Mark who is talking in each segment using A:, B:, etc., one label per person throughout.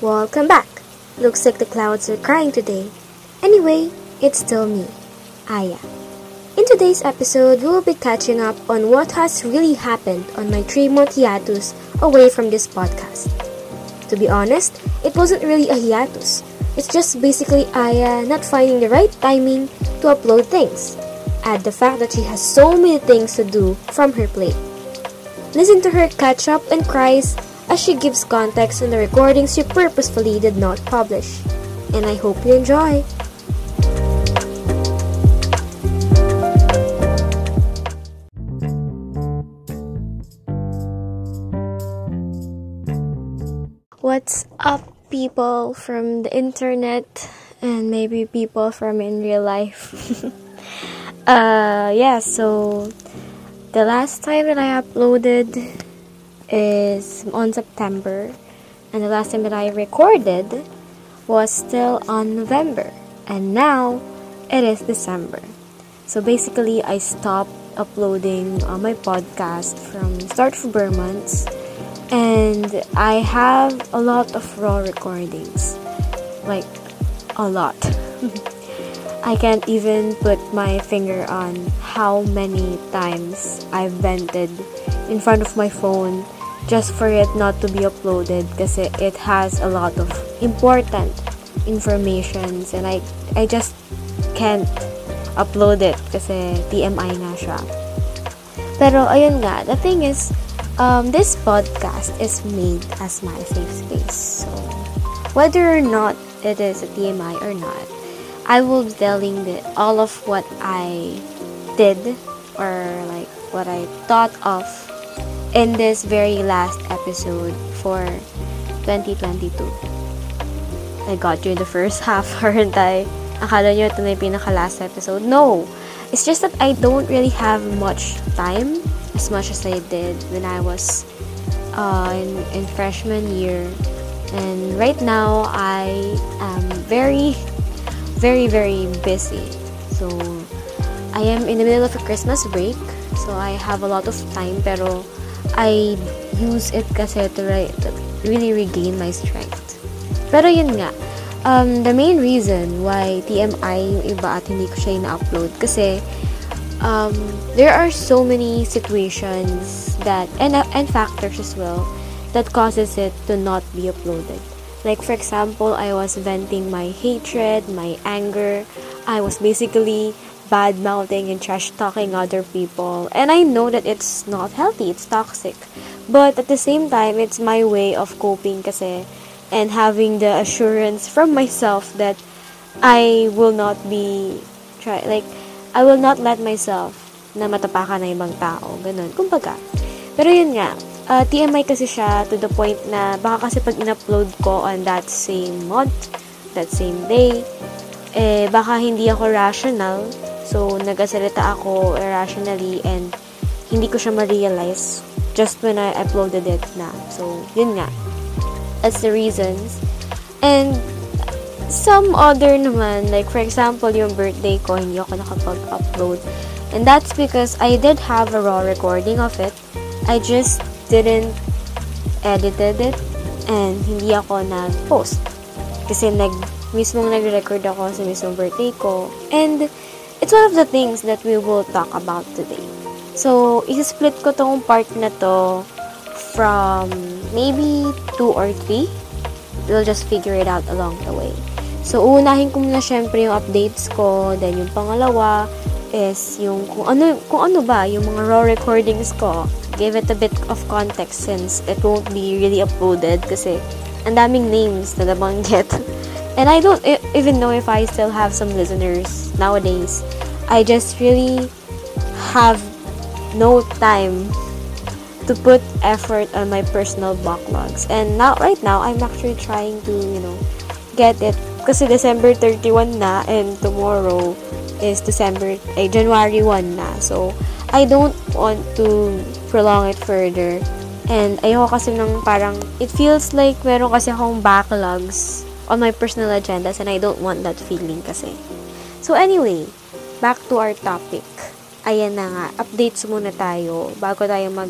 A: Welcome back. Looks like the clouds are crying today. Anyway, it's still me, Aya. In today's episode, we will be catching up on what has really happened on my three month hiatus away from this podcast. To be honest, it wasn't really a hiatus. It's just basically Aya not finding the right timing to upload things. Add the fact that she has so many things to do from her plate. Listen to her catch up and cries as she gives context on the recordings she purposefully did not publish. And I hope you enjoy! What's up, people from the internet and maybe people from in real life? uh, yeah, so the last time that I uploaded is on September, and the last time that I recorded was still on November, and now it is December. So basically, I stopped uploading on my podcast from start of months, and I have a lot of raw recordings, like a lot. I can't even put my finger on how many times I've vented in front of my phone just for it not to be uploaded kasi it has a lot of important informations and I I just can't upload it kasi TMI nga siya. Pero ayun nga, the thing is, um, this podcast is made as my safe space. So, whether or not it is a TMI or not, I will be telling the, all of what I did or like what I thought of in this very last episode for 2022. I got you in the first half, aren't I? Akala nyo ito na yung pinaka-last episode. No! It's just that I don't really have much time as much as I did when I was uh, in, in freshman year. And right now, I am very, very, very busy. So, I am in the middle of a Christmas break. So, I have a lot of time. Pero, I use it kasi to, re- to really regain my strength. Pero yun nga, um, the main reason why TMI yung iba at hindi ko siya ina-upload kasi um, there are so many situations that, and, uh, and factors as well, that causes it to not be uploaded. Like, for example, I was venting my hatred, my anger. I was basically bad mouthing and trash talking other people. And I know that it's not healthy, it's toxic. But at the same time, it's my way of coping kasi and having the assurance from myself that I will not be try like I will not let myself na matapakan ng ibang tao. Ganun. Kumbaga. Pero yun nga, uh, TMI kasi siya to the point na baka kasi pag in-upload ko on that same month, that same day, eh, baka hindi ako rational So, nagasalita ako irrationally and hindi ko siya ma-realize just when I uploaded it na. So, yun nga. That's the reasons. And, some other naman, like for example, yung birthday ko, hindi ako nakapag-upload. And that's because I did have a raw recording of it. I just didn't edited it and hindi ako nag-post. Kasi nag, mismong nag-record ako sa mismong birthday ko. And, it's one of the things that we will talk about today. So, isi-split ko tong part na to from maybe two or three. We'll just figure it out along the way. So, uunahin ko muna syempre yung updates ko. Then, yung pangalawa is yung kung ano, kung ano ba, yung mga raw recordings ko. Give it a bit of context since it won't be really uploaded kasi ang daming names na nabanggit. And I don't even know if I still have some listeners nowadays. I just really have no time to put effort on my personal backlogs. And now, right now, I'm actually trying to, you know, get it. Kasi December 31 na and tomorrow is December, eh, January 1 na. So, I don't want to prolong it further. And ayoko kasi ng parang, it feels like meron kasi akong backlogs on my personal agendas and I don't want that feeling kasi. So anyway, back to our topic. Ayan na nga, updates muna tayo bago tayo mag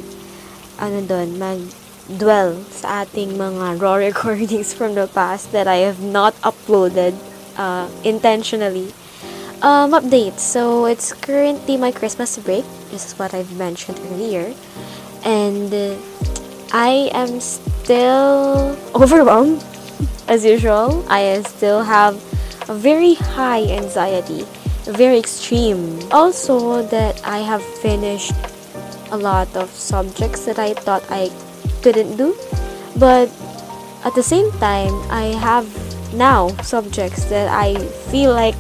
A: ano doon, mag dwell sa ating mga raw recordings from the past that I have not uploaded uh, intentionally. Um, update. So, it's currently my Christmas break. This is what I've mentioned earlier. And uh, I am still overwhelmed, as usual. I still have a very high anxiety, very extreme. Also, that I have finished a lot of subjects that I thought I couldn't do. But at the same time, I have now subjects that I feel like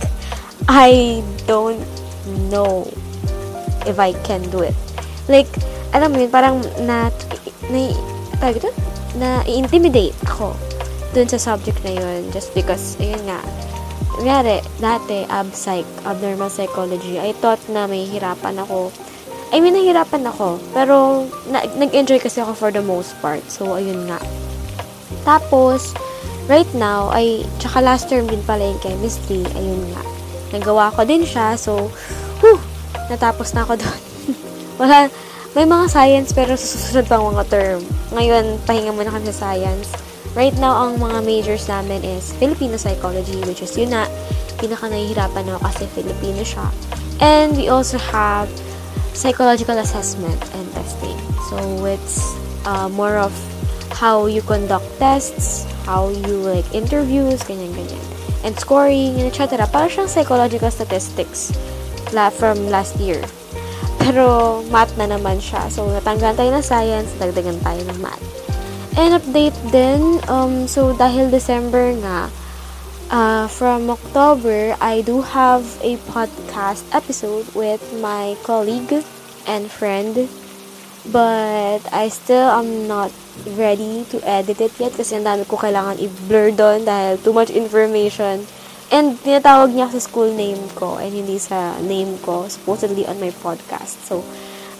A: I don't know if I can do it. Like, alam mo yun, parang na, na, tawag ito? Na intimidate ako dun sa subject na yun just because, ayun nga, Kunyari, dati, ab-psych, abnormal psychology, I thought na may hirapan ako. I mean, nahirapan ako. Pero, na, nag-enjoy kasi ako for the most part. So, ayun nga. Tapos, right now, ay, tsaka last term din pala yung chemistry. Ayun nga nagawa ko din siya. So, whew, natapos na ako doon. Wala, may mga science pero susunod pa mga term. Ngayon, pahinga muna kami sa science. Right now, ang mga majors namin is Filipino psychology, which is yun na, pinaka nahihirapan ako kasi Filipino siya. And we also have psychological assessment and testing. So, it's uh, more of how you conduct tests, how you like interviews, ganyan-ganyan and scoring, and etc. Para siyang psychological statistics la from last year. Pero math na naman siya. So, natanggalan tayo ng science, dagdagan tayo ng math. And update din, um, so dahil December nga, uh, from October, I do have a podcast episode with my colleague and friend But I still am not ready to edit it yet kasi ang dami ko kailangan i-blur doon dahil too much information. And tinatawag niya sa school name ko and hindi sa name ko, supposedly on my podcast. So,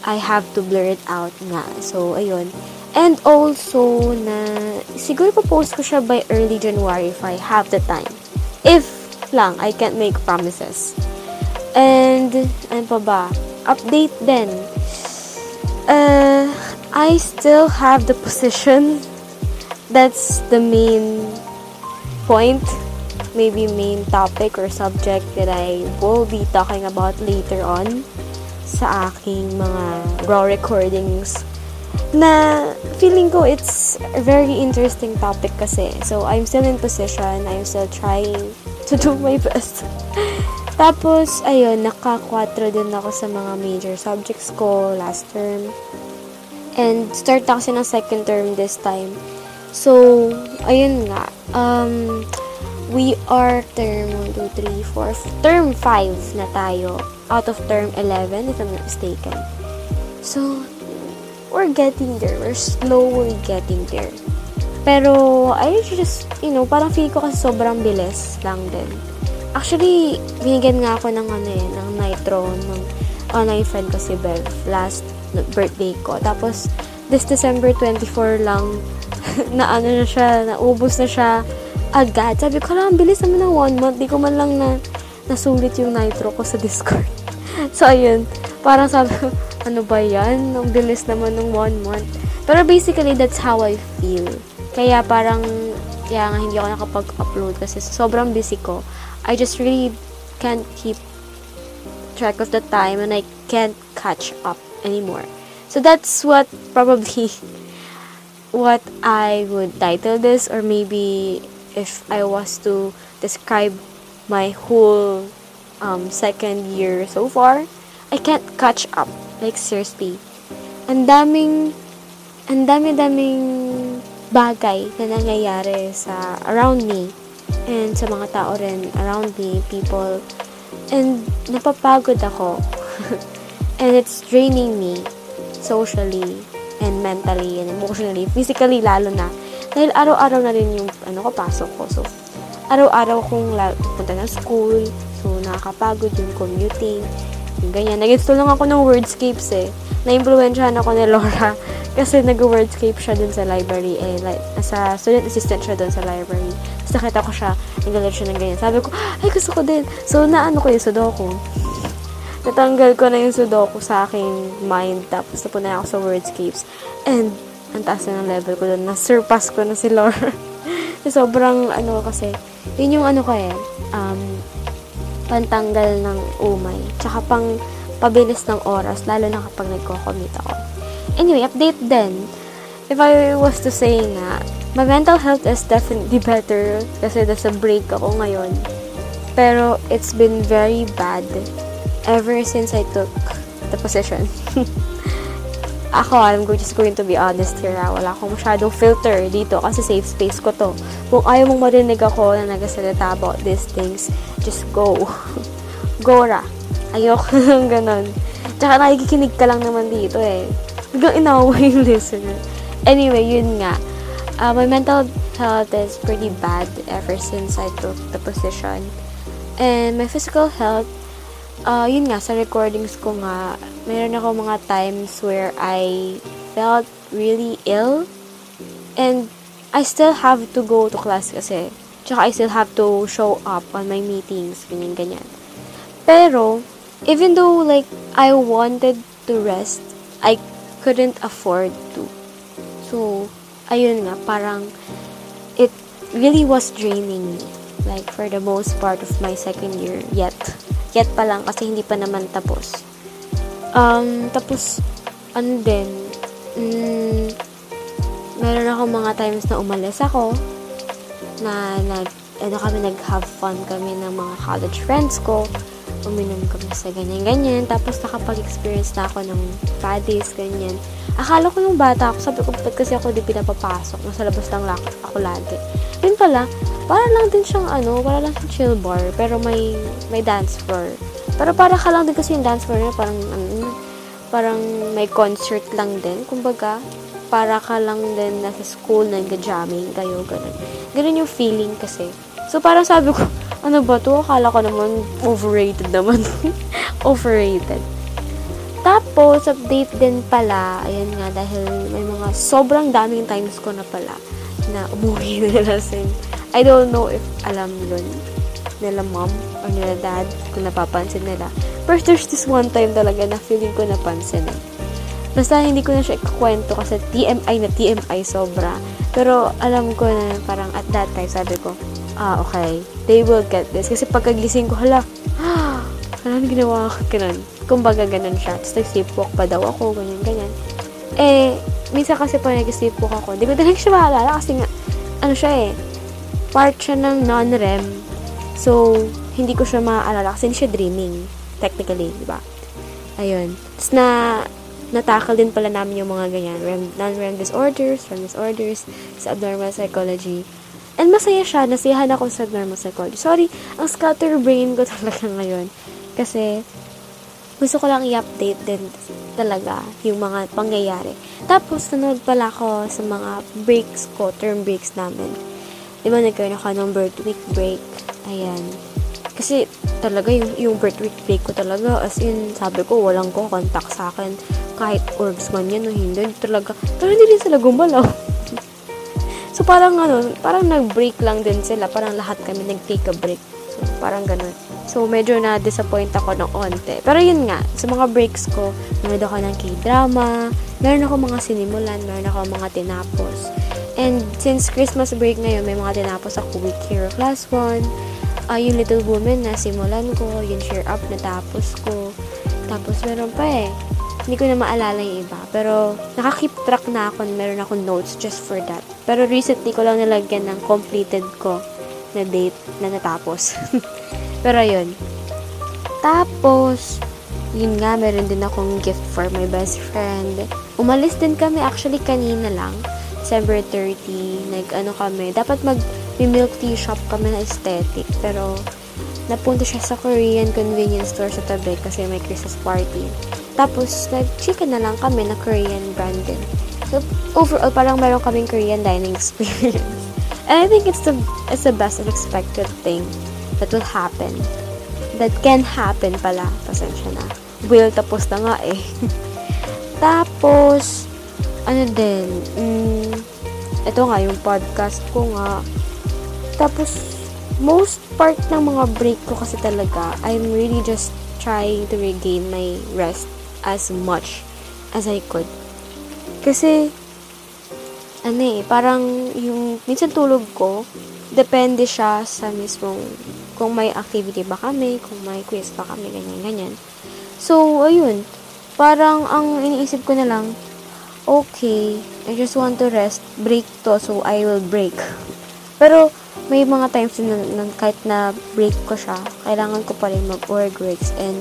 A: I have to blur it out nga. So, ayun. And also, na siguro pa-post ko siya by early January if I have the time. If lang, I can't make promises. And, ano pa ba? Update din uh, I still have the position. That's the main point, maybe main topic or subject that I will be talking about later on sa aking mga raw recordings na feeling ko it's a very interesting topic kasi. So, I'm still in position. I'm still trying to do my best. Tapos, ayun, naka-4 din ako sa mga major subjects ko last term. And start na kasi ng second term this time. So, ayun nga. Um, we are term 1, 2, 3, 4, term 5 na tayo. Out of term 11, if I'm not mistaken. So, we're getting there. We're slowly getting there. Pero, I just, you know, parang feel ko kasi sobrang bilis lang din Actually, binigyan nga ako ng ano eh, ng nitro ng online friend ko si Bev last birthday ko. Tapos, this December 24 lang, na ano na siya, naubos na siya agad. Sabi ko lang, bilis naman ng one month. Di ko man lang na nasulit yung nitro ko sa Discord. so, ayun. Parang sabi ko, ano ba yan? Ang bilis naman ng one month. Pero basically, that's how I feel. Kaya parang, kaya nga hindi ako nakapag-upload kasi sobrang busy ko. I just really can't keep track of the time and I can't catch up anymore. So that's what probably what I would title this or maybe if I was to describe my whole um, second year so far, I can't catch up. Like seriously. Ang daming ang dami-daming bagay na nangyayari sa around me and sa mga tao rin around me, people. And napapagod ako. and it's draining me socially and mentally and emotionally, physically lalo na. Dahil araw-araw na rin yung ano ko, pasok ko. So, araw-araw kong punta ng school. So, nakakapagod yung commuting. Ganyan. Nag-install lang ako ng Wordscapes eh. Na-influensyahan ako ni Laura kasi nag-wordscape siya dun sa library. Eh, like, nasa student assistant siya dun sa library. Tapos nakita ko siya, nagalit siya ng ganyan. Sabi ko, ay gusto ko din. So, naano ko yung sudoku. Natanggal ko na yung sudoku sa aking mind. Tapos napunta ako sa wordscapes. And, ang taas na ng level ko doon. Na-surpass ko na si Laura. sobrang, ano kasi, yun yung ano ko eh, um, pantanggal ng umay. Tsaka pang pabilis ng oras, lalo na kapag nagko-commute ako. Anyway, update then. If I was to say nga, my mental health is definitely better kasi nasa break ako ngayon. Pero it's been very bad ever since I took the position. ako, I'm just going to be honest here. Ha? Wala akong masyadong filter dito kasi safe space ko to. Kung ayaw mong marinig ako na nagasalita about these things, just go. go ra. Ayoko lang ganun. Tsaka nakikinig ka lang naman dito eh. Hanggang inaway yung listener. Anyway, yun nga. Uh, my mental health is pretty bad ever since I took the position. And my physical health, uh, yun nga, sa recordings ko nga, meron ako mga times where I felt really ill and I still have to go to class kasi tsaka I still have to show up on my meetings, ganyan, ganyan. Pero, even though like I wanted to rest, I couldn't afford to. So, ayun nga, parang it really was draining me. Like, for the most part of my second year, yet. Yet pa lang kasi hindi pa naman tapos. Um, tapos, ano din, mm, meron ako mga times na umalis ako, na nag, ano kami, nag-have fun kami ng mga college friends ko, uminom kami sa ganyan-ganyan, tapos nakapag-experience na ako ng paddies, ganyan. Akala ko nung bata ako, sabi ko, ba't kasi ako di pinapapasok, nasa labas lang ako lagi. Yun pala, para lang din siyang ano, para lang siyang chill bar, pero may, may dance floor. Pero para ka lang din kasi yung dance floor niya, parang, ano, parang may concert lang din. Kumbaga, para ka lang din nasa school, nag-jamming kayo, ganun. Ganun yung feeling kasi. So, parang sabi ko, ano ba to? Akala ko naman, overrated naman. overrated. Tapos, update din pala, ayan nga, dahil may mga sobrang daming times ko na pala na umuwi na lasing. I don't know if alam yun nila mom or nila dad kung napapansin nila. But there's this one time talaga na feeling ko napansin eh. Basta hindi ko na siya ikukwento kasi TMI na TMI sobra. Pero alam ko na parang at that time sabi ko, ah okay, they will get this. Kasi pagkagising ko, hala, ah, hala, ginawa ko ganun. Kumbaga ganun siya. Tapos nag-sleepwalk pa daw ako, ganyan, ganyan. Eh, minsan kasi pag nag-sleepwalk ako, di ko talaga siya maalala kasi nga, ano siya eh, part siya ng non-REM So, hindi ko siya maaalala kasi hindi siya dreaming. Technically, di ba? Ayun. Tapos na, natakal din pala namin yung mga ganyan. REM, non-REM disorders, REM disorders, sa abnormal psychology. And masaya siya. Nasiyahan ako sa abnormal psychology. Sorry, ang scatter brain ko talaga ngayon. Kasi, gusto ko lang i-update din talaga yung mga pangyayari. Tapos, nanood pala ako sa mga breaks ko, term breaks namin. Di ba, nagkaroon ako ng birth week break Ayan. Kasi talaga yung, yung birth week break ko talaga, as in, sabi ko, walang ko contact sa akin. Kahit orgs man yan o hindi, talaga, pero hindi rin sila gumalaw. so, parang ano, parang nag-break lang din sila. Parang lahat kami nag-take a break. So, parang ganun. So, medyo na-disappoint ako ng onte. Pero yun nga, sa mga breaks ko, nanood ako ng k-drama, meron ako mga sinimulan, meron ako mga tinapos. And since Christmas break ngayon, may mga tinapos ako with Hero Class 1, uh, yung Little Women na simulan ko, yung Cheer Up na tapos ko. Tapos meron pa eh. Hindi ko na maalala yung iba. Pero nakakip track na ako, meron ako notes just for that. Pero recently ko lang nalagyan ng completed ko na date na natapos. Pero yun. Tapos, yun nga, meron din akong gift for my best friend. Umalis din kami actually kanina lang. December 30, nag-ano kami. Dapat mag may milk tea shop kami na aesthetic. Pero, napunta siya sa Korean convenience store sa tabi kasi may Christmas party. Tapos, nag-chicken na lang kami na Korean brand din. So, overall, parang meron kaming Korean dining experience. And I think it's the, it's the best unexpected thing that will happen. That can happen pala. Pasensya na. Will, tapos na nga eh. Tapos, ano din, mm, ito nga, yung podcast ko nga, tapos, most part ng mga break ko kasi talaga, I'm really just trying to regain my rest as much as I could. Kasi, ano eh, parang yung, minsan tulog ko, depende siya sa mismong, kung may activity ba kami, kung may quiz pa kami, ganyan, ganyan. So, ayun, parang ang iniisip ko na lang, okay, I just want to rest, break to, so I will break. Pero, may mga times na, na kahit na break ko siya, kailangan ko pa rin mag-work breaks, and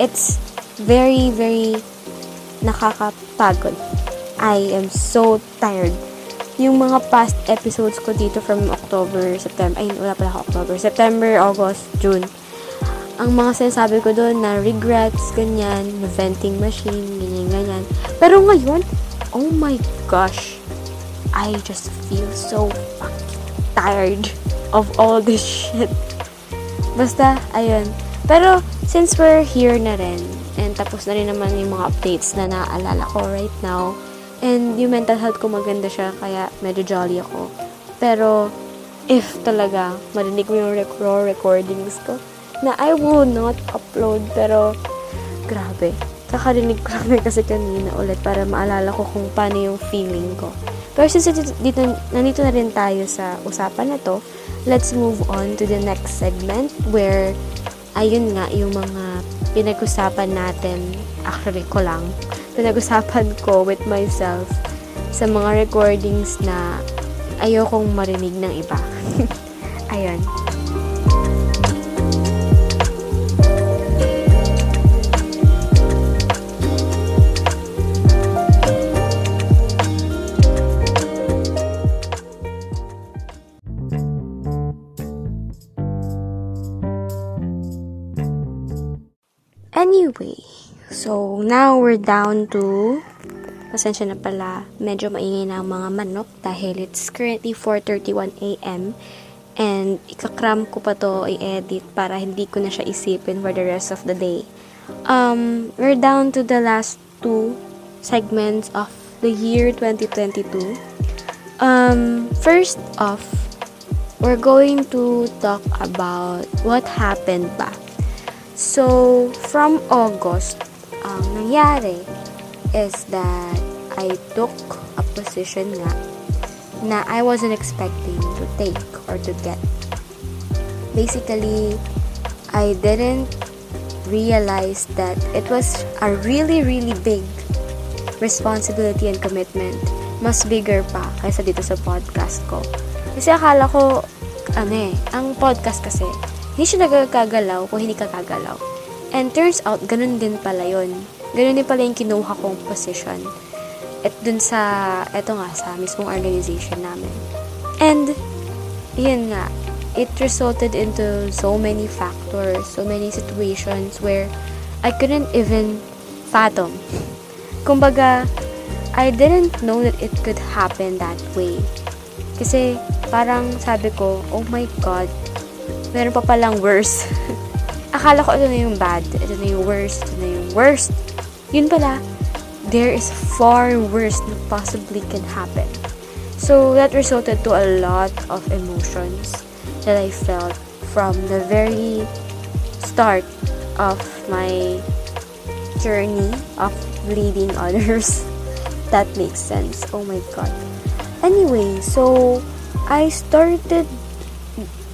A: it's very, very nakakapagod. I am so tired. Yung mga past episodes ko dito from October, September, ay wala pala ako October, September, August, June. Ang mga sinasabi ko doon na regrets, ganyan, venting machine, ganyan, ganyan. Pero ngayon, oh my gosh, I just feel so fucking tired of all this shit. Basta, ayun. Pero, since we're here na rin, and tapos na rin naman yung mga updates na naaalala ko right now, And yung mental health ko maganda siya, kaya medyo jolly ako. Pero, if talaga marinig mo yung raw recordings ko, na I will not upload, pero grabe. Kakarinig ko lang kasi kanina ulit para maalala ko kung paano yung feeling ko. Pero since dito, nandito na rin tayo sa usapan na to, let's move on to the next segment where ayun nga yung mga pinag-usapan natin, actually ko lang, pinag-usapan ko with myself sa mga recordings na ayokong marinig ng iba. Ayun. Now we're down to, pasensya na pala, medyo maingay na ang mga manok dahil it's currently 4.31 a.m. And ikakram ko pa to i-edit para hindi ko na siya isipin for the rest of the day. Um, we're down to the last two segments of the year 2022. Um, first off, we're going to talk about what happened ba. So, from August ang nangyari is that I took a position nga na I wasn't expecting to take or to get. Basically, I didn't realize that it was a really, really big responsibility and commitment. Mas bigger pa kaysa dito sa podcast ko. Kasi akala ko, ano eh, ang podcast kasi, hindi siya nagkagalaw kung hindi ka kagalaw. And turns out, ganun din pala yun. Ganun din pala yung kinuha kong position. At dun sa, eto nga, sa mismong organization namin. And, yun nga, it resulted into so many factors, so many situations where I couldn't even fathom. Kumbaga, I didn't know that it could happen that way. Kasi, parang sabi ko, oh my God, meron pa palang worse. akala ko ito na yung bad, ito na yung worst, ito na yung worst. Yun pala, there is far worse that possibly can happen. So that resulted to a lot of emotions that I felt from the very start of my journey of leading others. that makes sense. Oh my god. Anyway, so I started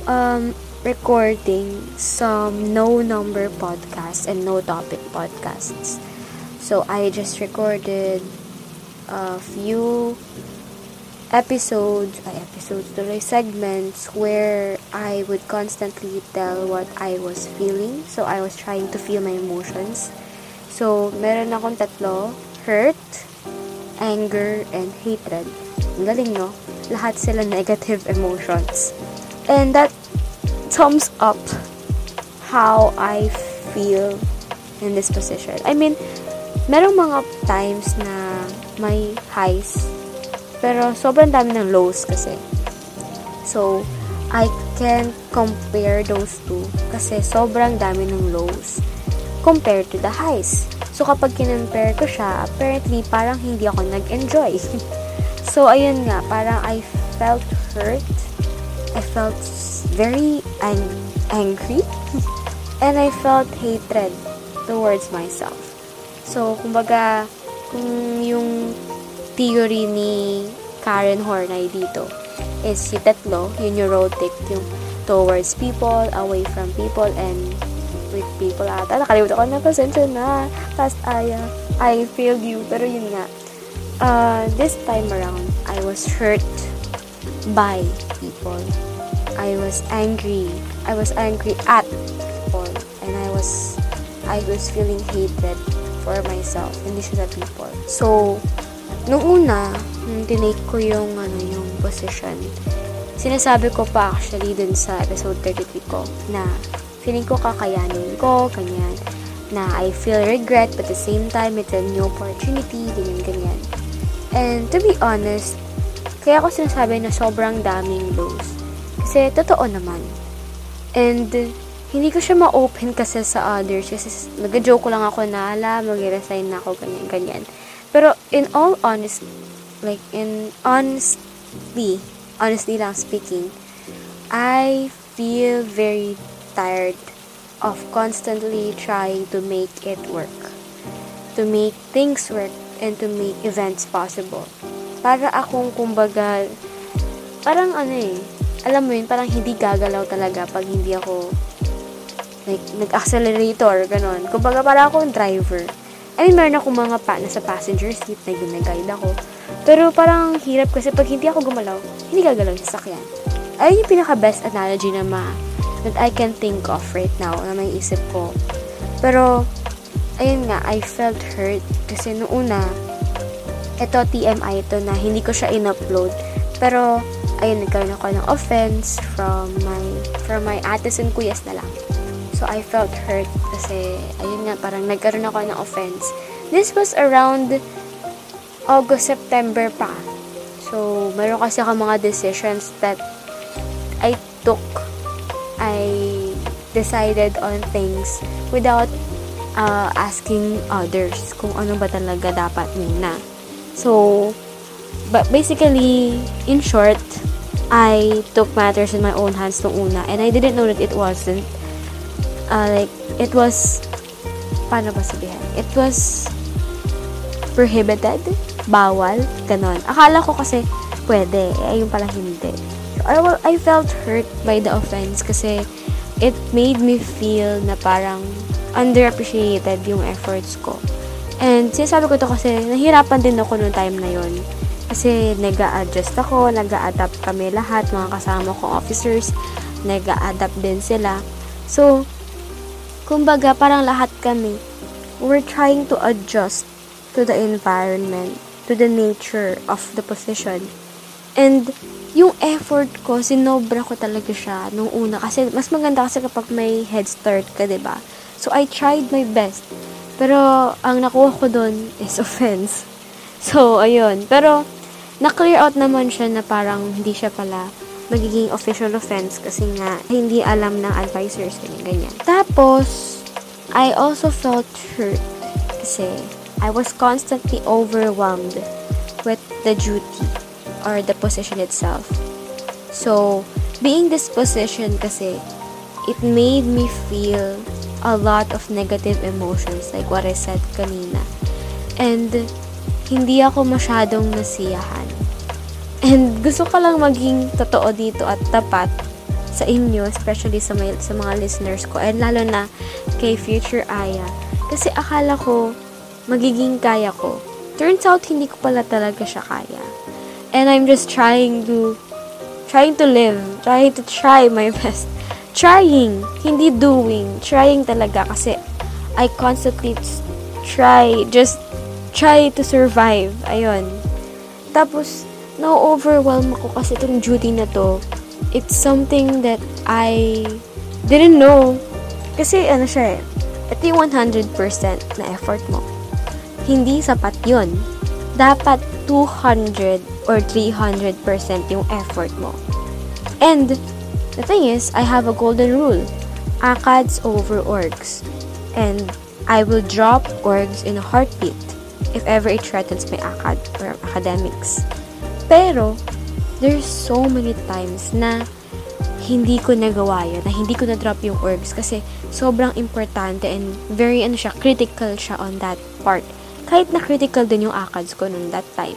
A: um recording some no number podcasts and no topic podcasts. So I just recorded a few episodes, uh, episodes tuloy segments where I would constantly tell what I was feeling. So I was trying to feel my emotions. So meron akong tatlo, hurt, anger, and hatred. Ang galing, no? Lahat sila negative emotions. And that sums up how I feel in this position. I mean, merong mga times na may highs, pero sobrang dami ng lows kasi. So, I can't compare those two kasi sobrang dami ng lows compared to the highs. So, kapag kinempare ko siya, apparently, parang hindi ako nag-enjoy. so, ayun nga, parang I felt hurt I felt very ang- angry and I felt hatred towards myself. So, kumbaga, kung yung theory ni Karen Hornay dito is yung tatlo, yung neurotic, yung towards people, away from people, and with people ata. Nakalimutan ko na, pasensya na. Past Aya, I failed you. Pero yun nga, uh, this time around, I was hurt by people. I was angry. I was angry at people. And I was, I was feeling hatred for myself, hindi siya sa people. So, nung una, nung tinake ko yung, ano, yung position, sinasabi ko pa actually dun sa episode 33 ko na feeling ko kakayanin ko, ganyan, na I feel regret but at the same time it's a new opportunity, ganyan, ganyan. And to be honest, kaya ako sinasabi na sobrang daming lows. Kasi totoo naman. And hindi ko siya ma-open kasi sa others. Kasi nag-joke ko lang ako na, ala, mag-resign na ako, ganyan, ganyan. Pero in all honest, like in honestly, honestly lang speaking, I feel very tired of constantly trying to make it work. To make things work and to make events possible. Para akong kumbaga, parang ano eh, alam mo yun, parang hindi gagalaw talaga pag hindi ako like, nag-accelerator, ganon. Kumbaga, para akong driver. I mean, meron akong mga pa nasa passenger seat na ginaguide ako. Pero parang hirap kasi pag hindi ako gumalaw, hindi gagalaw yung sasakyan. Ayun yung pinaka-best analogy na ma that I can think of right now na may isip ko. Pero, ayun nga, I felt hurt kasi noong una, ito TMI ito na hindi ko siya in-upload. Pero, ayun, nagkaroon ako ng offense from my, from my ates and kuyas na lang. So, I felt hurt kasi, ayun nga, parang nagkaroon ako ng offense. This was around August, September pa. So, meron kasi ako mga decisions that I took. I decided on things without uh, asking others kung ano ba talaga dapat muna. So, but basically, in short, I took matters in my own hands nung una and I didn't know that it wasn't uh, like, it was paano ba sabihin? It was prohibited, bawal, ganon. Akala ko kasi pwede, eh, ayun pala hindi. I, I felt hurt by the offense kasi it made me feel na parang underappreciated yung efforts ko. And sinasabi ko to kasi nahirapan din ako noong time na yon Kasi nag adjust ako, nag adapt kami lahat, mga kasama ko officers, nag adapt din sila. So, kumbaga parang lahat kami, we're trying to adjust to the environment, to the nature of the position. And yung effort ko, sinobra ko talaga siya nung una. Kasi mas maganda kasi kapag may head start ka, ba diba? So, I tried my best. Pero, ang nakuha ko dun is offense. So, ayun. Pero, na-clear out naman siya na parang hindi siya pala magiging official offense kasi nga hindi alam ng advisors ganyan ganyan. Tapos, I also felt hurt kasi I was constantly overwhelmed with the duty or the position itself. So, being this position kasi, it made me feel a lot of negative emotions like what I said kanina. And, hindi ako masyadong nasiyahan. And gusto ko lang maging totoo dito at tapat sa inyo, especially sa, may, sa mga listeners ko, and lalo na kay Future Aya. Kasi akala ko, magiging kaya ko. Turns out, hindi ko pala talaga siya kaya. And I'm just trying to, trying to live, trying to try my best. Trying, hindi doing. Trying talaga kasi I constantly try, just try to survive. Ayun. Tapos, na-overwhelm ako kasi itong duty na to. It's something that I didn't know. Kasi ano siya eh, ito yung 100% na effort mo. Hindi sapat yun. Dapat 200 or 300% yung effort mo. And, the thing is, I have a golden rule. ACADS over orgs. And, I will drop orgs in a heartbeat if ever it threatens my acad or academics. Pero, there's so many times na hindi ko nagawa yun, na hindi ko na-drop yung orgs kasi sobrang importante and very, ano siya, critical siya on that part. Kahit na critical din yung ACADS ko nung that time.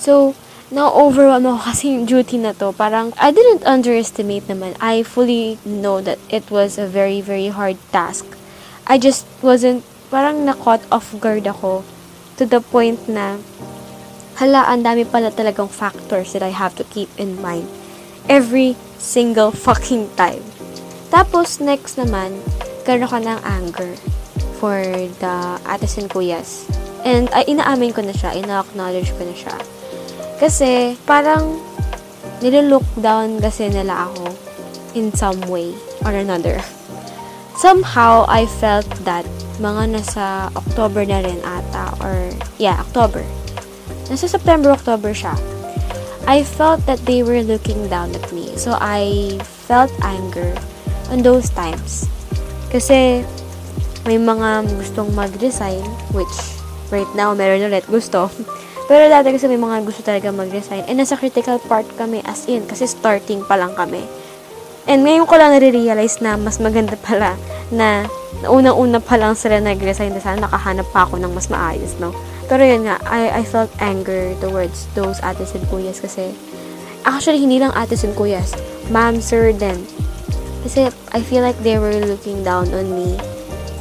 A: So, na-overwhelm ako kasi yung duty na to. Parang, I didn't underestimate naman. I fully know that it was a very, very hard task. I just wasn't, parang na-caught off guard ako to the point na, hala, ang dami pala talagang factors that I have to keep in mind every single fucking time. Tapos, next naman, karoon ka ng anger for the ates and kuyas. And, ay, inaamin ko na siya, ina-acknowledge ko na siya kasi, parang, nililook down kasi nila ako in some way or another. Somehow, I felt that mga nasa October na rin ata, or, yeah, October. Nasa September, October siya. I felt that they were looking down at me. So, I felt anger on those times. Kasi, may mga gustong mag-resign, which, right now, meron ulit gusto. Pero dati kasi may mga gusto talaga mag-resign. And nasa critical part kami as in, kasi starting pa lang kami. And ngayon ko lang nare-realize na mas maganda pala na unang-una pa lang sila nag-resign na sana nakahanap pa ako ng mas maayos, no? Pero yun nga, I, I felt anger towards those ates and kuyas kasi actually hindi lang ates and kuyas, ma'am, sir din. Kasi I feel like they were looking down on me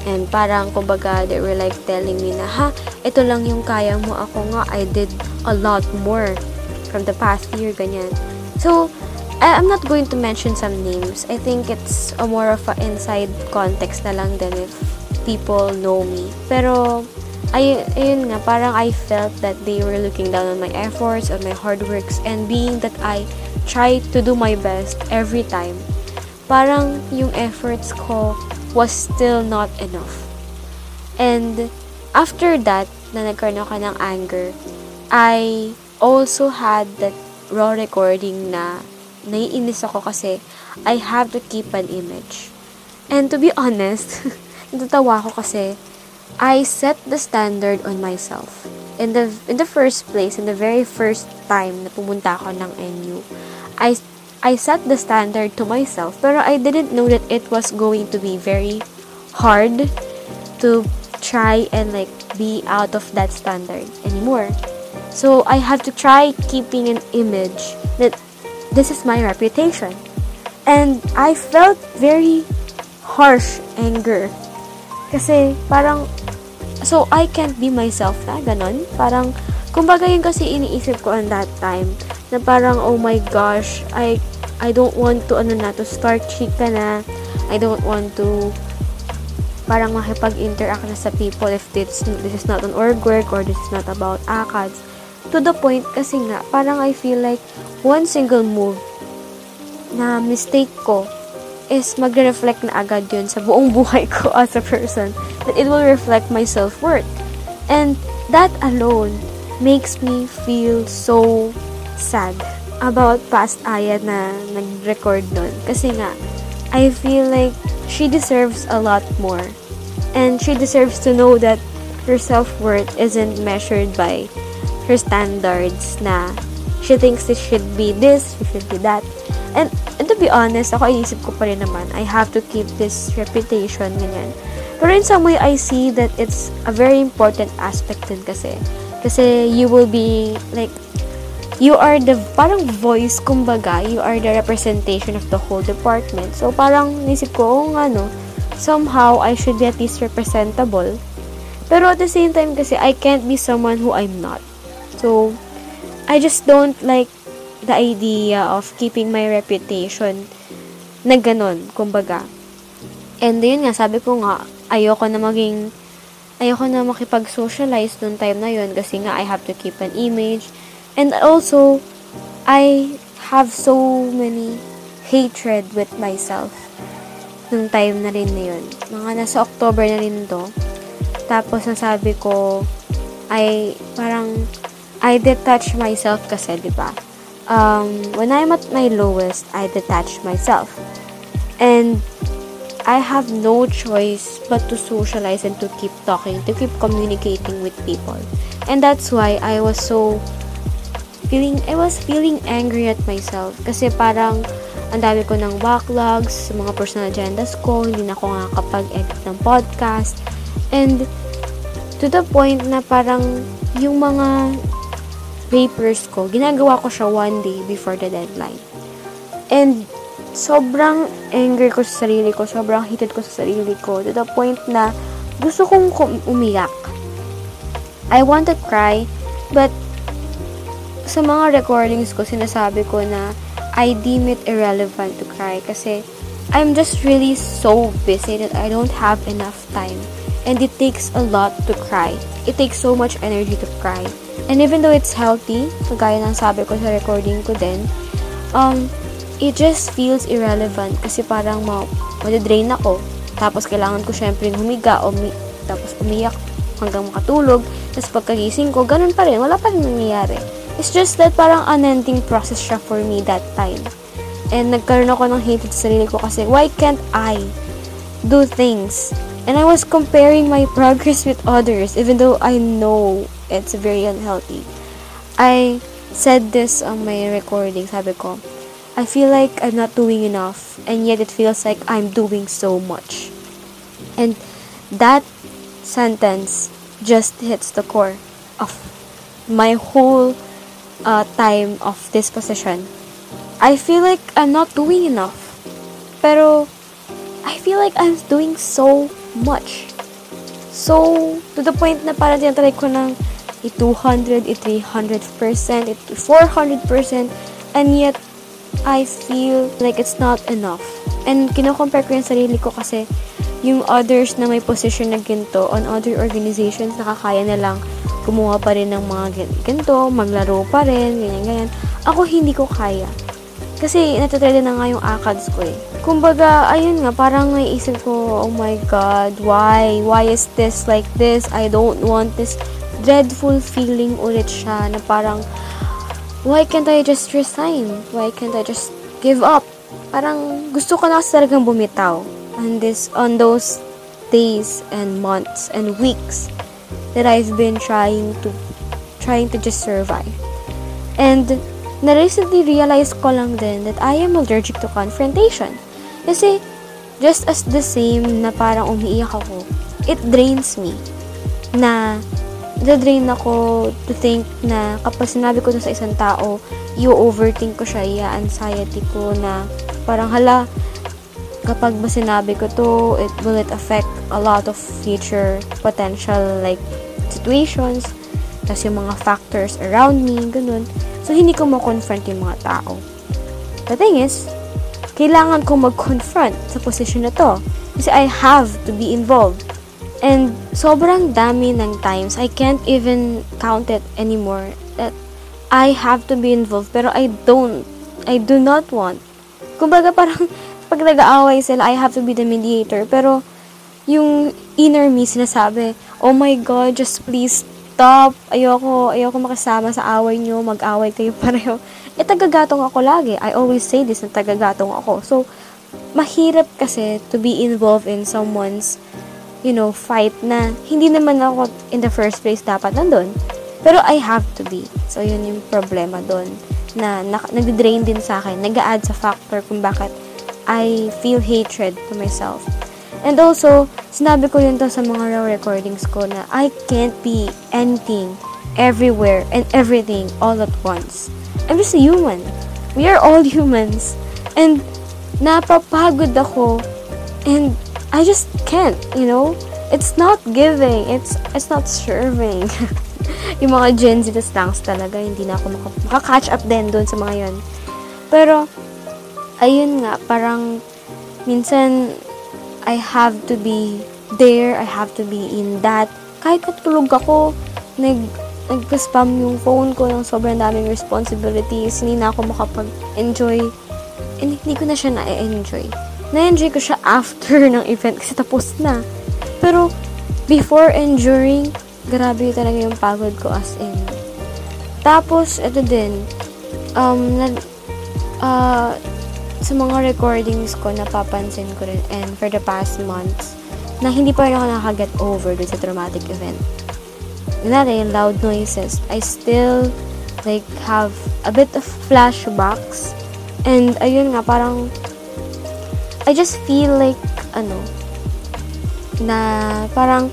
A: And parang, kumbaga, they were like telling me na, ha, ito lang yung kaya mo. Ako nga, I did a lot more from the past year, ganyan. So, I, I'm not going to mention some names. I think it's a more of a inside context na lang din if people know me. Pero, ay, ayun nga, parang I felt that they were looking down on my efforts, on my hard works, and being that I tried to do my best every time, parang yung efforts ko was still not enough. And after that, na nagkaroon ako ng anger, I also had that raw recording na naiinis ako kasi I have to keep an image. And to be honest, natatawa ako kasi I set the standard on myself. In the in the first place, in the very first time na pumunta ako ng NU, I I set the standard to myself, pero I didn't know that it was going to be very hard to try and like be out of that standard anymore. So I have to try keeping an image that this is my reputation. And I felt very harsh anger. Kasi parang, so I can't be myself na, ganon. Parang, kumbaga yun kasi iniisip ko on that time na parang, oh my gosh, I, I don't want to, ano na, to start chika na. I don't want to, parang makipag-interact na sa people if this, this is not an org work or this is not about ACADS. To the point kasi nga, parang I feel like one single move na mistake ko is magre-reflect na agad yun sa buong buhay ko as a person. That it will reflect my self-worth. And that alone makes me feel so sad about past Aya na nag-record nun. Kasi nga, I feel like she deserves a lot more. And she deserves to know that her self-worth isn't measured by her standards na she thinks it should be this, it should be that. And, and to be honest, ako iisip ko pa rin naman, I have to keep this reputation, ganyan. Pero in some way, I see that it's a very important aspect din kasi. Kasi you will be, like, you are the parang voice kumbaga you are the representation of the whole department so parang nisip ko oh nga no somehow I should be at least representable pero at the same time kasi I can't be someone who I'm not so I just don't like the idea of keeping my reputation na ganon kumbaga and yun nga sabi ko nga ayoko na maging ayoko na makipag-socialize noong time na yun kasi nga I have to keep an image And also, I have so many hatred with myself nung time na rin na yun. Mga nasa October na rin to. Tapos, nasabi ko, I, parang, I detach myself kasi, di ba? Um, when I'm at my lowest, I detach myself. And, I have no choice but to socialize and to keep talking, to keep communicating with people. And that's why I was so feeling, I was feeling angry at myself. Kasi parang, ang dami ko ng backlogs mga personal agendas ko, hindi na ako nga kapag-edit ng podcast. And, to the point na parang, yung mga papers ko, ginagawa ko siya one day before the deadline. And sobrang angry ko sa sarili ko, sobrang heated ko sa sarili ko, to the point na gusto kong umiyak. I want to cry, but sa mga recordings ko, sinasabi ko na I deem it irrelevant to cry kasi I'm just really so busy that I don't have enough time. And it takes a lot to cry. It takes so much energy to cry. And even though it's healthy, kagaya ng sabi ko sa recording ko din, um, it just feels irrelevant kasi parang ma madidrain ako. Tapos kailangan ko syempre humiga o umi tapos umiyak hanggang makatulog. Tapos pagkagising ko, ganun pa rin. Wala pa rin nangyayari. It's just that parang unending process siya for me that time. And nagkaroon ako ng hate sa sarili ko kasi why can't I do things? And I was comparing my progress with others even though I know it's very unhealthy. I said this on my recording, sabi ko, I feel like I'm not doing enough and yet it feels like I'm doing so much. And that sentence just hits the core of my whole uh, time of this position I feel like I'm not doing enough. Pero, I feel like I'm doing so much. So, to the point na parang tinatry ko ng i-200, i-300%, i-400%, and yet, I feel like it's not enough. And kino-compare ko yung sarili ko kasi yung others na may position na ginto on other organizations, nakakaya na lang kumuha pa rin ng mga ganito, maglaro pa rin, ganyan-ganyan. Ako hindi ko kaya. Kasi, natatrade na nga yung ACADS ko eh. Kumbaga, ayun nga, parang naisip ko, oh my God, why? Why is this like this? I don't want this dreadful feeling ulit siya na parang, why can't I just resign? Why can't I just give up? Parang gusto ko na talagang bumitaw on this, on those days and months and weeks that I've been trying to, trying to just survive. And, na recently realize ko lang din that I am allergic to confrontation. Kasi, just as the same na parang umiiyak ako, it drains me. Na, drain ako to think na kapag sinabi ko sa isang tao, i-overthink ko siya, i-anxiety ko na parang hala, kapag ba sinabi ko to, it will it affect a lot of future potential like situations, tas yung mga factors around me, ganun. So, hindi ko ma-confront yung mga tao. The thing is, kailangan ko mag-confront sa position na to. Kasi I have to be involved. And sobrang dami ng times, I can't even count it anymore, that I have to be involved, pero I don't. I do not want. Kumbaga parang, pag nag-aaway sila, I have to be the mediator. Pero, yung inner me sinasabi, oh my God, just please stop, ayoko, ayoko makasama sa away nyo, mag-away kayo pareho. Eh, tagagatong ako lagi. I always say this na tagagatong ako. So, mahirap kasi to be involved in someone's, you know, fight na hindi naman ako in the first place dapat nandun. Pero I have to be. So, yun yung problema doon. Na, na nag-drain din sa akin. Nag-add sa factor kung bakit I feel hatred to myself. And also, sinabi ko yun to sa mga raw recordings ko na I can't be anything, everywhere, and everything all at once. I'm just a human. We are all humans. And napapagod ako. And I just can't, you know? It's not giving. It's it's not serving. yung mga Gen Z slangs talaga, hindi na ako maka- maka-catch up din doon sa mga yon. Pero, ayun nga, parang minsan I have to be there, I have to be in that. Kahit natulog ako, nag, nag-spam yung phone ko ng sobrang daming responsibilities, hindi na ako makapag-enjoy. And hindi ko na siya na-enjoy. Na-enjoy ko siya after ng event kasi tapos na. Pero, before and during, grabe talaga yung pagod ko as in. Tapos, ito din, um, na, uh, sa mga recordings ko, napapansin ko rin, and for the past months, na hindi pa rin ako nakaget over dun sa traumatic event. Not yung loud noises. I still, like, have a bit of flashbacks. And, ayun nga, parang, I just feel like, ano, na, parang,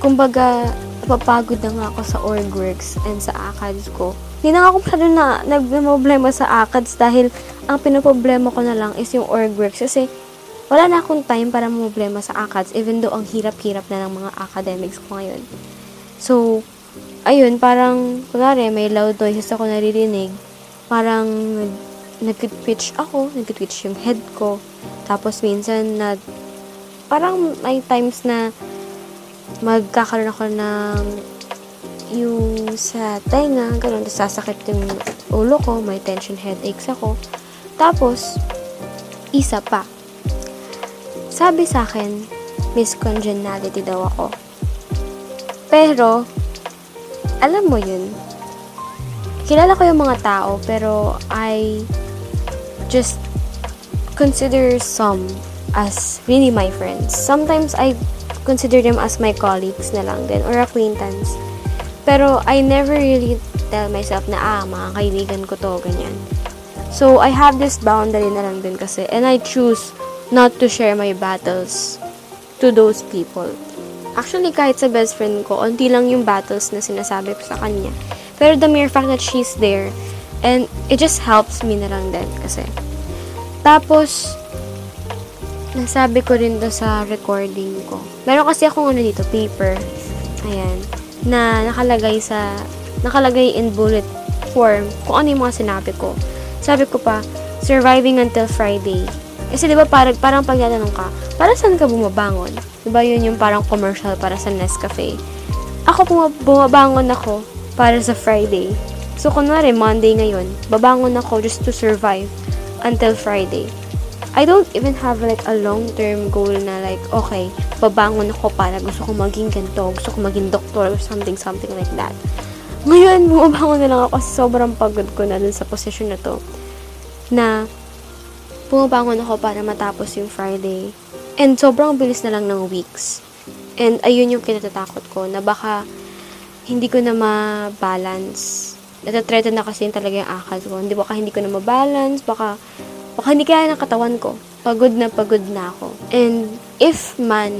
A: kumbaga, napapagod na nga ako sa org works and sa ACADS ko. Hindi na ako masyado na nagproblema sa ACADS dahil ang pinoproblema ko na lang is yung org works kasi wala na akong time para problema sa ACADS even though ang hirap-hirap na ng mga academics ko ngayon. So, ayun, parang, kunwari, may loud noises ako naririnig. Parang, nag-twitch ako, nag-twitch yung head ko. Tapos, minsan, na, parang may times na magkakaroon ako ng yung sa tenga, ganun, sasakit yung ulo ko, may tension headaches ako. Tapos, isa pa, sabi sa akin, Miss Congeniality daw ako. Pero, alam mo yun, kilala ko yung mga tao, pero I just consider some as really my friends. Sometimes I consider them as my colleagues na lang din, or acquaintance. Pero I never really tell myself na, ah, mga kaibigan ko to, ganyan. So, I have this boundary na lang din kasi, and I choose not to share my battles to those people. Actually, kahit sa best friend ko, onti lang yung battles na sinasabi ko sa kanya. Pero the mere fact that she's there, and it just helps me na lang din kasi. Tapos, nasabi ko rin to sa recording ko. Meron kasi akong ano dito, paper. Ayan. Na nakalagay sa, nakalagay in bullet form kung ano yung mga sinabi ko. Sabi ko pa, surviving until Friday. Kasi 'di ba parang parang pag natanong ka, para saan ka bumabangon? 'Di ba 'yun yung parang commercial para sa Nescafe. Ako bumabangon ako para sa Friday. So kunwari Monday ngayon, babangon ako just to survive until Friday. I don't even have like a long-term goal na like, okay, babangon ako para gusto ko maging ganito, gusto ko maging doktor or something, something like that. Ngayon, bumabangon na lang ako kasi sobrang pagod ko na dun sa position na to. Na, pumabangon ako para matapos yung Friday. And sobrang bilis na lang ng weeks. And ayun yung kinatatakot ko, na baka hindi ko na ma-balance. Natatreten na kasi talaga yung akal ko. Hindi baka hindi ko na ma-balance, baka, baka hindi kaya ng katawan ko. Pagod na pagod na ako. And if man,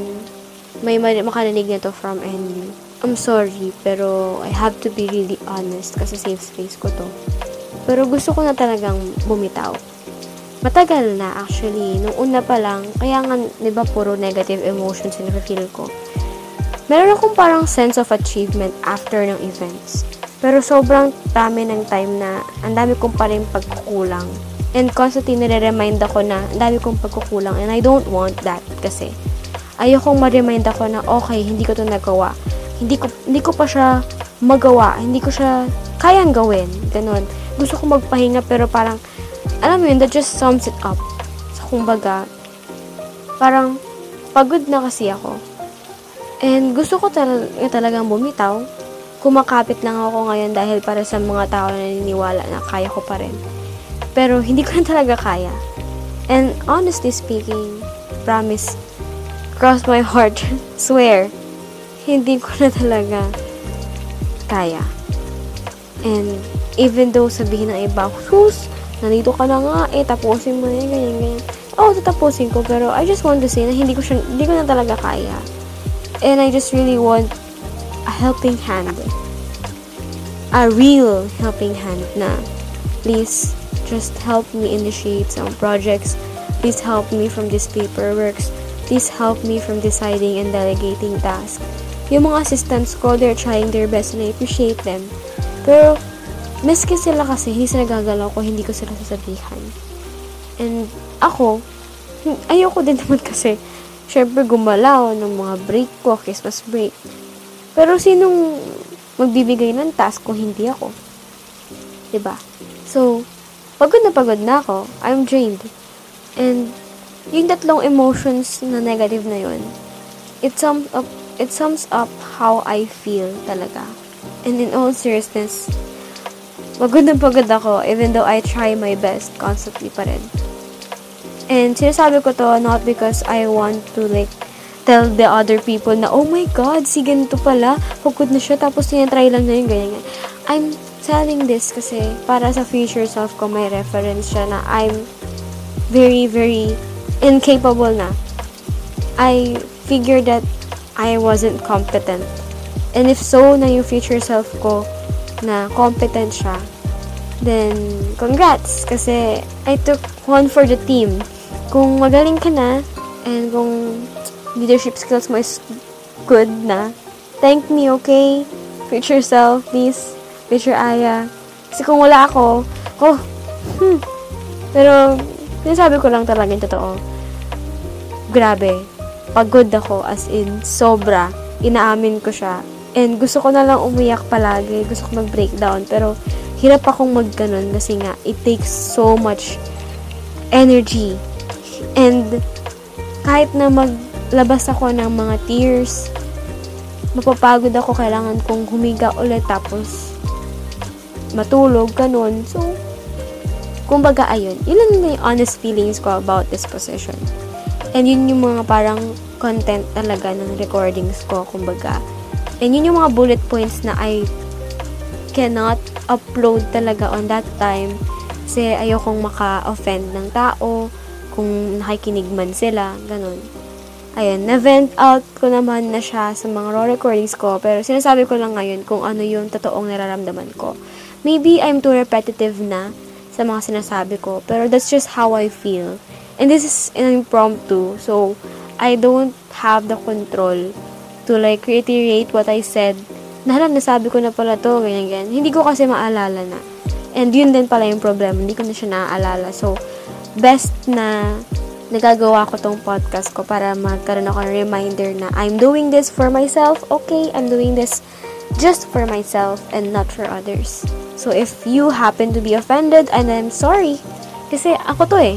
A: may makarinig na to from any, I'm sorry, pero I have to be really honest kasi safe space ko to. Pero gusto ko na talagang bumitaw matagal na actually. Nung una pa lang, kaya nga, di ba, puro negative emotions yung feel ko. Meron akong parang sense of achievement after ng events. Pero sobrang dami ng time na ang dami kong pa rin pagkukulang. And constantly nire-remind ako na ang dami kong pagkukulang and I don't want that kasi ayokong ma-remind ako na okay, hindi ko to nagawa. Hindi ko, hindi ko pa siya magawa. Hindi ko siya kayang gawin. Ganon. Gusto ko magpahinga pero parang alam mo yun, that just sums it up. So, kumbaga, parang, pagod na kasi ako. And gusto ko tal- talagang bumitaw. Kumakapit lang ako ngayon dahil para sa mga tao na naniniwala na kaya ko pa rin. Pero hindi ko na talaga kaya. And honestly speaking, promise, cross my heart, swear, hindi ko na talaga kaya. And even though sabihin ng iba, who's nandito ka na nga, eh, tapusin mo na yan, ganyan, ganyan. Oo, oh, tatapusin ko, pero I just want to say na hindi ko, siya, hindi ko na talaga kaya. And I just really want a helping hand. A real helping hand na, please, just help me initiate some projects. Please help me from this paperworks. Please help me from deciding and delegating tasks. Yung mga assistants ko, they're trying their best and I appreciate them. Pero, Maski sila kasi, hindi sila gagalaw ko, hindi ko sila sasabihan. And ako, ayoko din naman kasi, syempre gumalaw ng mga break ko, Christmas break. Pero sinong magbibigay ng task kung hindi ako? ba? Diba? So, pagod na pagod na ako, I'm drained. And, yung tatlong emotions na negative na yun, it sums up, it sums up how I feel talaga. And in all seriousness, Pagod na pagod ako, even though I try my best constantly pa rin. And sinasabi ko to not because I want to like tell the other people na, oh my God, si ganito pala, pagod na siya, tapos tinatry lang na yung ganyan. I'm telling this kasi para sa future self ko may reference siya na I'm very, very incapable na. I figured that I wasn't competent And if so, na yung future self ko na competent siya, then congrats! Kasi I took one for the team. Kung magaling ka na, and kung leadership skills mo is good na, thank me, okay? Future self, please. Future Aya. Kasi kung wala ako, oh, hmm. Pero, sinasabi ko lang talaga yung totoo. Grabe. Pagod ako, as in, sobra. Inaamin ko siya. And gusto ko na lang umiyak palagi. Gusto ko mag-breakdown. Pero, hirap akong magganon kasi nga, it takes so much energy. And, kahit na maglabas ako ng mga tears, mapapagod ako, kailangan kong humiga ulit tapos matulog, ganun. So, kumbaga, ayun. Yun lang yung honest feelings ko about this position. And yun yung mga parang content talaga ng recordings ko, kumbaga. And yun yung mga bullet points na I cannot upload talaga on that time kasi ayokong maka-offend ng tao kung nakikinig man sila, ganun. Ayun, na-vent out ko naman na siya sa mga raw recordings ko, pero sinasabi ko lang ngayon kung ano yung totoong nararamdaman ko. Maybe I'm too repetitive na sa mga sinasabi ko, pero that's just how I feel. And this is an impromptu, so I don't have the control to like reiterate what I said. Nahala, nasabi ko na pala to, ganyan, ganyan. Hindi ko kasi maalala na. And yun din pala yung problem, hindi ko na siya naaalala. So, best na nagagawa ko tong podcast ko para magkaroon ako ng reminder na I'm doing this for myself. Okay, I'm doing this just for myself and not for others. So if you happen to be offended, and I'm sorry. Kasi ako to eh.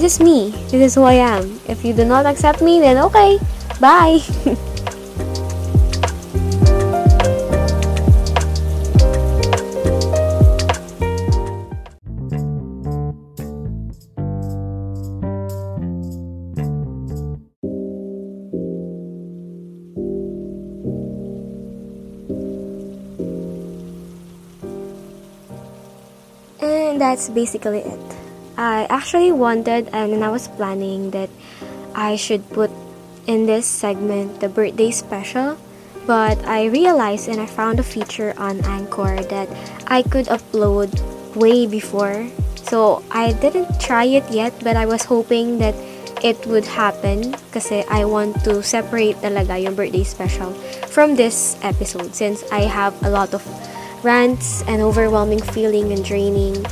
A: This is me. This is who I am. If you do not accept me, then okay. Bye! that's basically it. I actually wanted and I was planning that I should put in this segment the birthday special, but I realized and I found a feature on Anchor that I could upload way before. So I didn't try it yet, but I was hoping that it would happen kasi I want to separate talaga yung birthday special from this episode since I have a lot of rants and overwhelming feeling and draining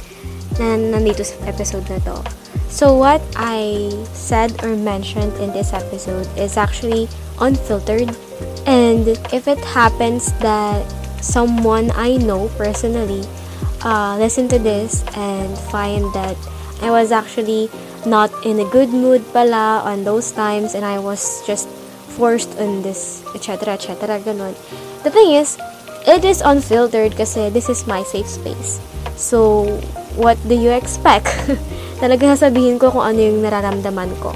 A: na nandito sa episode na to. So what I said or mentioned in this episode is actually unfiltered and if it happens that someone I know personally uh, listen to this and find that I was actually not in a good mood pala on those times and I was just forced on this etc etc ganun. The thing is, it is unfiltered kasi this is my safe space. So, what do you expect? Talaga sasabihin ko kung ano yung nararamdaman ko.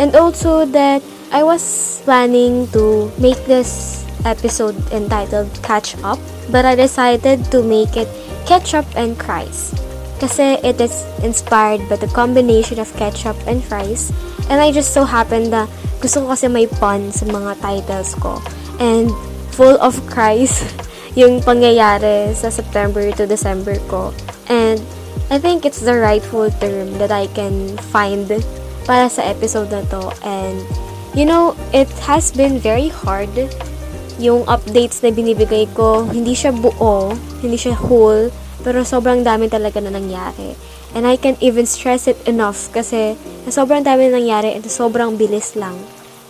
A: And also that I was planning to make this episode entitled Catch Up, but I decided to make it Catch Up and Cries. Kasi it is inspired by the combination of ketchup and fries. And I just so happened na gusto ko kasi may pun sa mga titles ko. And full of cries yung pangyayari sa September to December ko. And I think it's the rightful term that I can find para sa episode na to. And, you know, it has been very hard yung updates na binibigay ko. Hindi siya buo, hindi siya whole, pero sobrang dami talaga na nangyari. And I can't even stress it enough kasi na sobrang dami na nangyari at sobrang bilis lang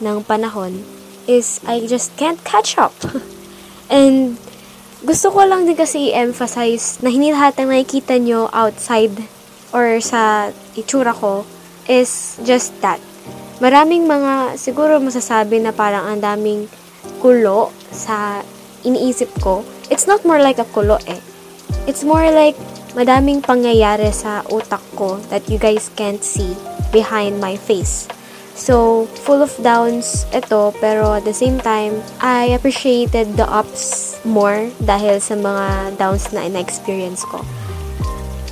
A: ng panahon is I just can't catch up. And gusto ko lang din kasi i-emphasize na hindi lahat ng nakikita nyo outside or sa itsura ko is just that. Maraming mga siguro masasabi na parang ang daming kulo sa iniisip ko. It's not more like a kulo eh. It's more like madaming pangyayari sa utak ko that you guys can't see behind my face. So, full of downs ito, pero at the same time, I appreciated the ups more dahil sa mga downs na in-experience ko.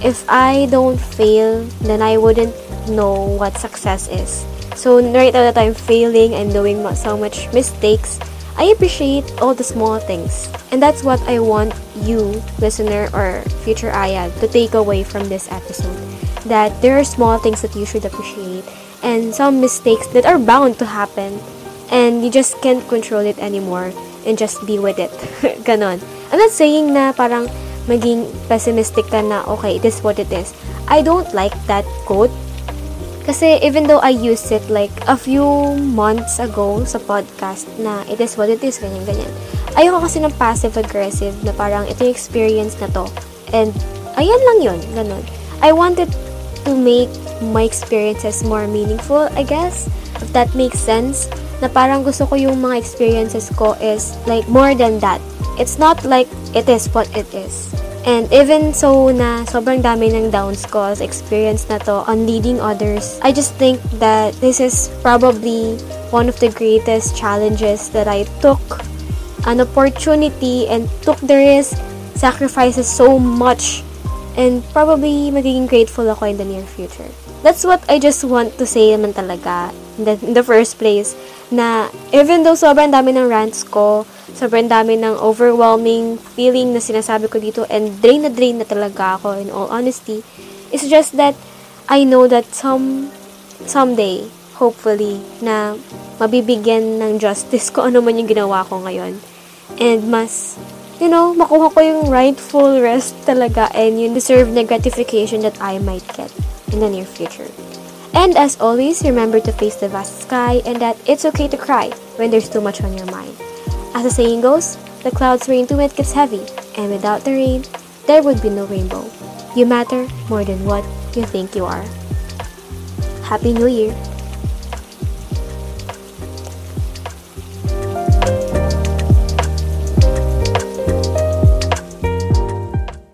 A: If I don't fail, then I wouldn't know what success is. So, right now that I'm failing and doing so much mistakes, I appreciate all the small things. And that's what I want you, listener or future Ayad, to take away from this episode. That there are small things that you should appreciate and some mistakes that are bound to happen and you just can't control it anymore and just be with it. Ganon. I'm not saying na parang maging pessimistic ka na, okay, it is what it is. I don't like that quote kasi even though I used it like a few months ago sa podcast na it is what it is, ganyan-ganyan. Ayoko kasi ng passive-aggressive na parang ito yung experience na to. And ayan lang yun, ganun. I wanted to make my experiences more meaningful, I guess. If that makes sense. Na parang gusto ko yung mga experiences ko is like more than that. It's not like it is what it is. And even so na sobrang dami ng downs ko sa experience na to on leading others, I just think that this is probably one of the greatest challenges that I took an opportunity and took the risk, sacrifices so much, and probably magiging grateful ako in the near future. That's what I just want to say naman talaga in the, in the first place na even though sobrang dami ng rants ko, sobrang dami ng overwhelming feeling na sinasabi ko dito and drain na drain na talaga ako in all honesty. It's just that I know that some someday, hopefully, na mabibigyan ng justice ko ano man yung ginawa ko ngayon. And mas, you know, makuha ko yung rightful rest talaga and yung deserved na gratification that I might get in the near future. And as always, remember to face the vast sky and that it's okay to cry when there's too much on your mind. As the saying goes, the clouds rain to it gets heavy, and without the rain, there would be no rainbow. You matter more than what you think you are. Happy New Year!